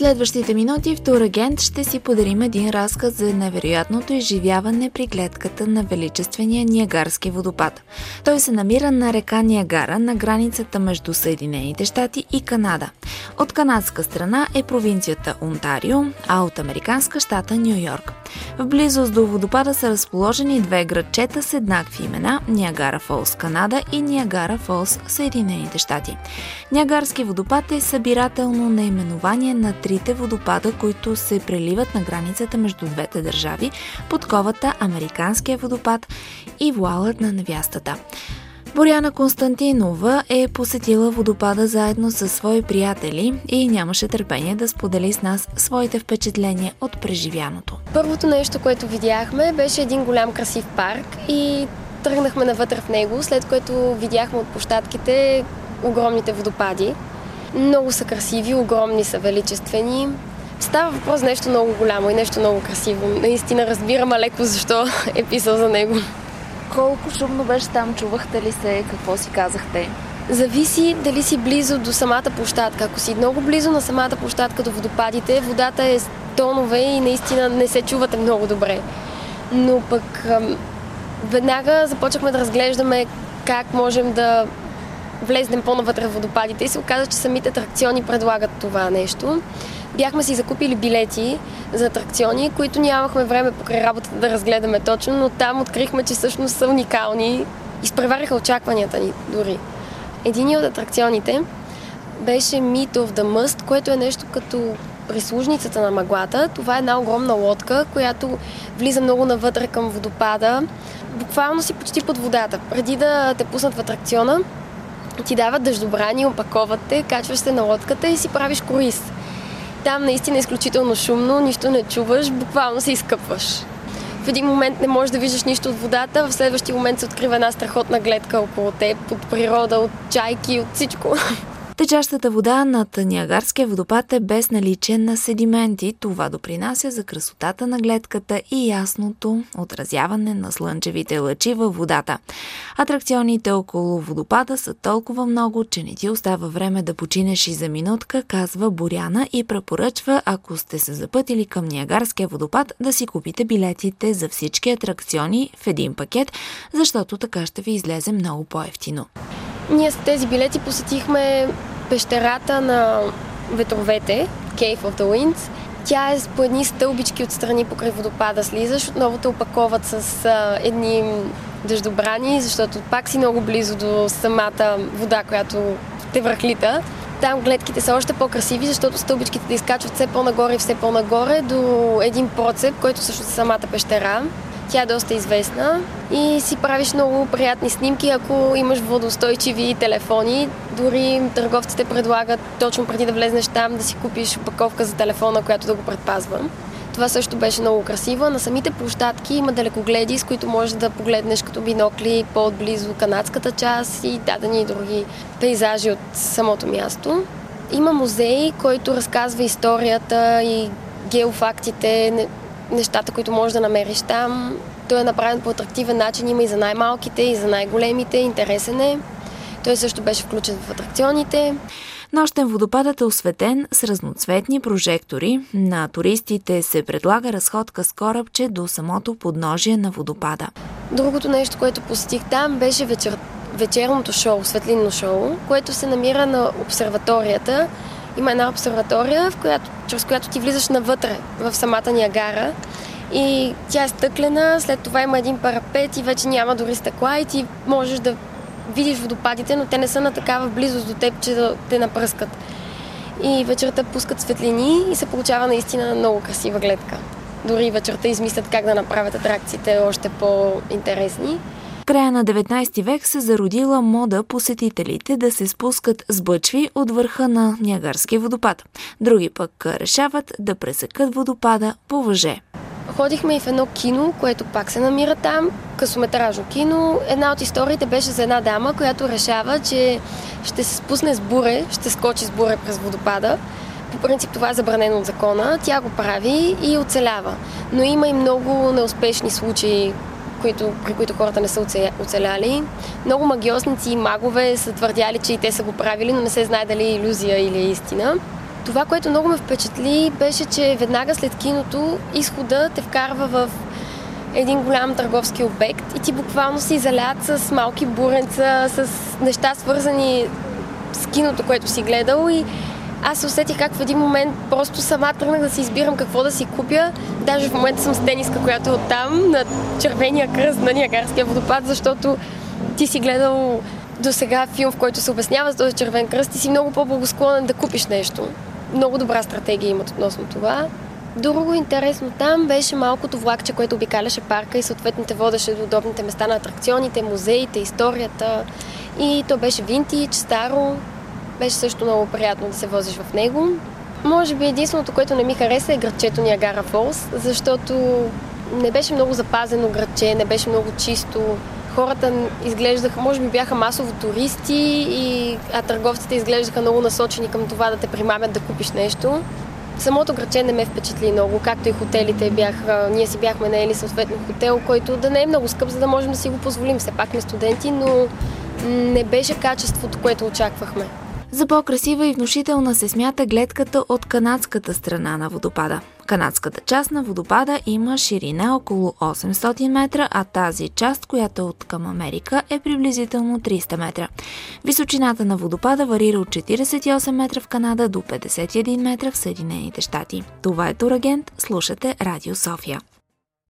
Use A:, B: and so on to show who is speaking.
A: следващите минути в Турагент ще си подарим един разказ за невероятното изживяване при гледката на величествения Ниагарски водопад. Той се намира на река Ниагара на границата между Съединените щати и Канада. От канадска страна е провинцията Онтарио, а от американска щата Нью Йорк. В близост до водопада са разположени две градчета с еднакви имена – Ниагара Фолс, Канада и Ниагара Фолс, Съединените щати. Ниагарски водопад е събирателно наименование на трите водопада, които се преливат на границата между двете държави, подковата Американския водопад и вуалът на невястата. Боряна Константинова е посетила водопада заедно с свои приятели и нямаше търпение да сподели с нас своите впечатления от преживяното.
B: Първото нещо, което видяхме, беше един голям красив парк и тръгнахме навътре в него, след което видяхме от площадките огромните водопади. Много са красиви, огромни са, величествени. Става въпрос за нещо много голямо и нещо много красиво. Наистина разбирам леко защо е писал за него.
A: Колко шумно беше там? Чувахте ли се? Какво си казахте?
B: Зависи дали си близо до самата площадка. Ако си много близо на самата площадка до водопадите, водата е тонове и наистина не се чувате много добре. Но пък веднага започнахме да разглеждаме как можем да влезнем по-навътре в водопадите и се оказа, че самите атракциони предлагат това нещо. Бяхме си закупили билети за атракциони, които нямахме време покрай работата да разгледаме точно, но там открихме, че всъщност са уникални. Изпревариха очакванията ни дори. Един от атракционите беше Meet of the Must, което е нещо като прислужницата на мъглата. Това е една огромна лодка, която влиза много навътре към водопада. Буквално си почти под водата. Преди да те пуснат в атракциона, ти дават дъждобрани, опаковат те, качваш се на лодката и си правиш круиз. Там наистина е изключително шумно, нищо не чуваш, буквално се изкъпваш. В един момент не можеш да виждаш нищо от водата, в следващия момент се открива една страхотна гледка около теб, от природа, от чайки, от всичко.
A: Течащата вода над Ниагарския водопад е без наличие на седименти. Това допринася за красотата на гледката и ясното отразяване на слънчевите лъчи във водата. Атракционите около водопада са толкова много, че не ти остава време да починеш и за минутка, казва Боряна и препоръчва, ако сте се запътили към Ниагарския водопад, да си купите билетите за всички атракциони в един пакет, защото така ще ви излезе много по-ефтино.
B: Ние с тези билети посетихме пещерата на ветровете, Cave of the Winds. Тя е по едни стълбички отстрани покрай водопада слизаш, отново те опаковат с а, едни дъждобрани, защото пак си много близо до самата вода, която те връхлита. Там гледките са още по-красиви, защото стълбичките да изкачват все по-нагоре и все по-нагоре до един процеп, който също е самата пещера. Тя е доста известна и си правиш много приятни снимки, ако имаш водостойчиви телефони. Дори търговците предлагат точно преди да влезнеш там да си купиш опаковка за телефона, която да го предпазва. Това също беше много красиво. На самите площадки има далекогледи, с които можеш да погледнеш като бинокли по-отблизо канадската част и дадени други пейзажи от самото място. Има музей, който разказва историята и геофактите, нещата, които можеш да намериш там. Той е направен по атрактивен начин, има и за най-малките, и за най-големите, интересен е. Той също беше включен в атракционите.
A: Нощен водопадът е осветен с разноцветни прожектори. На туристите се предлага разходка с корабче до самото подножие на водопада.
B: Другото нещо, което посетих там, беше вечер... вечерното шоу, светлинно шоу, което се намира на обсерваторията. Има една обсерватория, в която, чрез която ти влизаш навътре, в самата Ниагара. И тя е стъклена, след това има един парапет и вече няма дори стъкла и ти можеш да видиш водопадите, но те не са на такава близост до теб, че да те напръскат. И вечерта пускат светлини и се получава наистина много красива гледка. Дори вечерта измислят как да направят атракциите още по-интересни
A: края на 19 век се зародила мода посетителите да се спускат с бъчви от върха на Ниагарския водопад. Други пък решават да пресекат водопада по въже.
B: Ходихме и в едно кино, което пак се намира там, късометражно кино. Една от историите беше за една дама, която решава, че ще се спусне с буре, ще скочи с буре през водопада. По принцип това е забранено от закона. Тя го прави и оцелява. Но има и много неуспешни случаи, които, при които хората не са оцеляли. Много магиосници и магове са твърдяли, че и те са го правили, но не се знае дали е иллюзия или е истина. Това, което много ме впечатли, беше, че веднага след киното изхода те вкарва в един голям търговски обект и ти буквално си залят с малки буренца, с неща свързани с киното, което си гледал и аз се усетих как в един момент просто сама тръгнах да си избирам какво да си купя. Даже в момента съм с тениска, която е оттам, на червения кръст на Ниагарския водопад, защото ти си гледал до сега филм, в който се обяснява за този червен кръст и си много по-благосклонен да купиш нещо. Много добра стратегия имат относно това. Друго интересно там беше малкото влакче, което обикаляше парка и съответно те водеше до удобните места на атракционите, музеите, историята. И то беше винтич, старо. Беше също много приятно да се возиш в него. Може би единственото, което не ми хареса е градчето Ниагара Фолс, защото не беше много запазено градче, не беше много чисто. Хората изглеждаха, може би бяха масово туристи, и, а търговците изглеждаха много насочени към това да те примамят да купиш нещо. Самото градче не ме впечатли много, както и хотелите бяха. Ние си бяхме наели съответно хотел, който да не е много скъп, за да можем да си го позволим. Все пак сме студенти, но не беше качеството, което очаквахме.
A: За по-красива и внушителна се смята гледката от канадската страна на водопада. Канадската част на водопада има ширина около 800 метра, а тази част, която е от към Америка, е приблизително 300 метра. Височината на водопада варира от 48 метра в Канада до 51 метра в Съединените щати. Това е Турагент, слушате Радио София.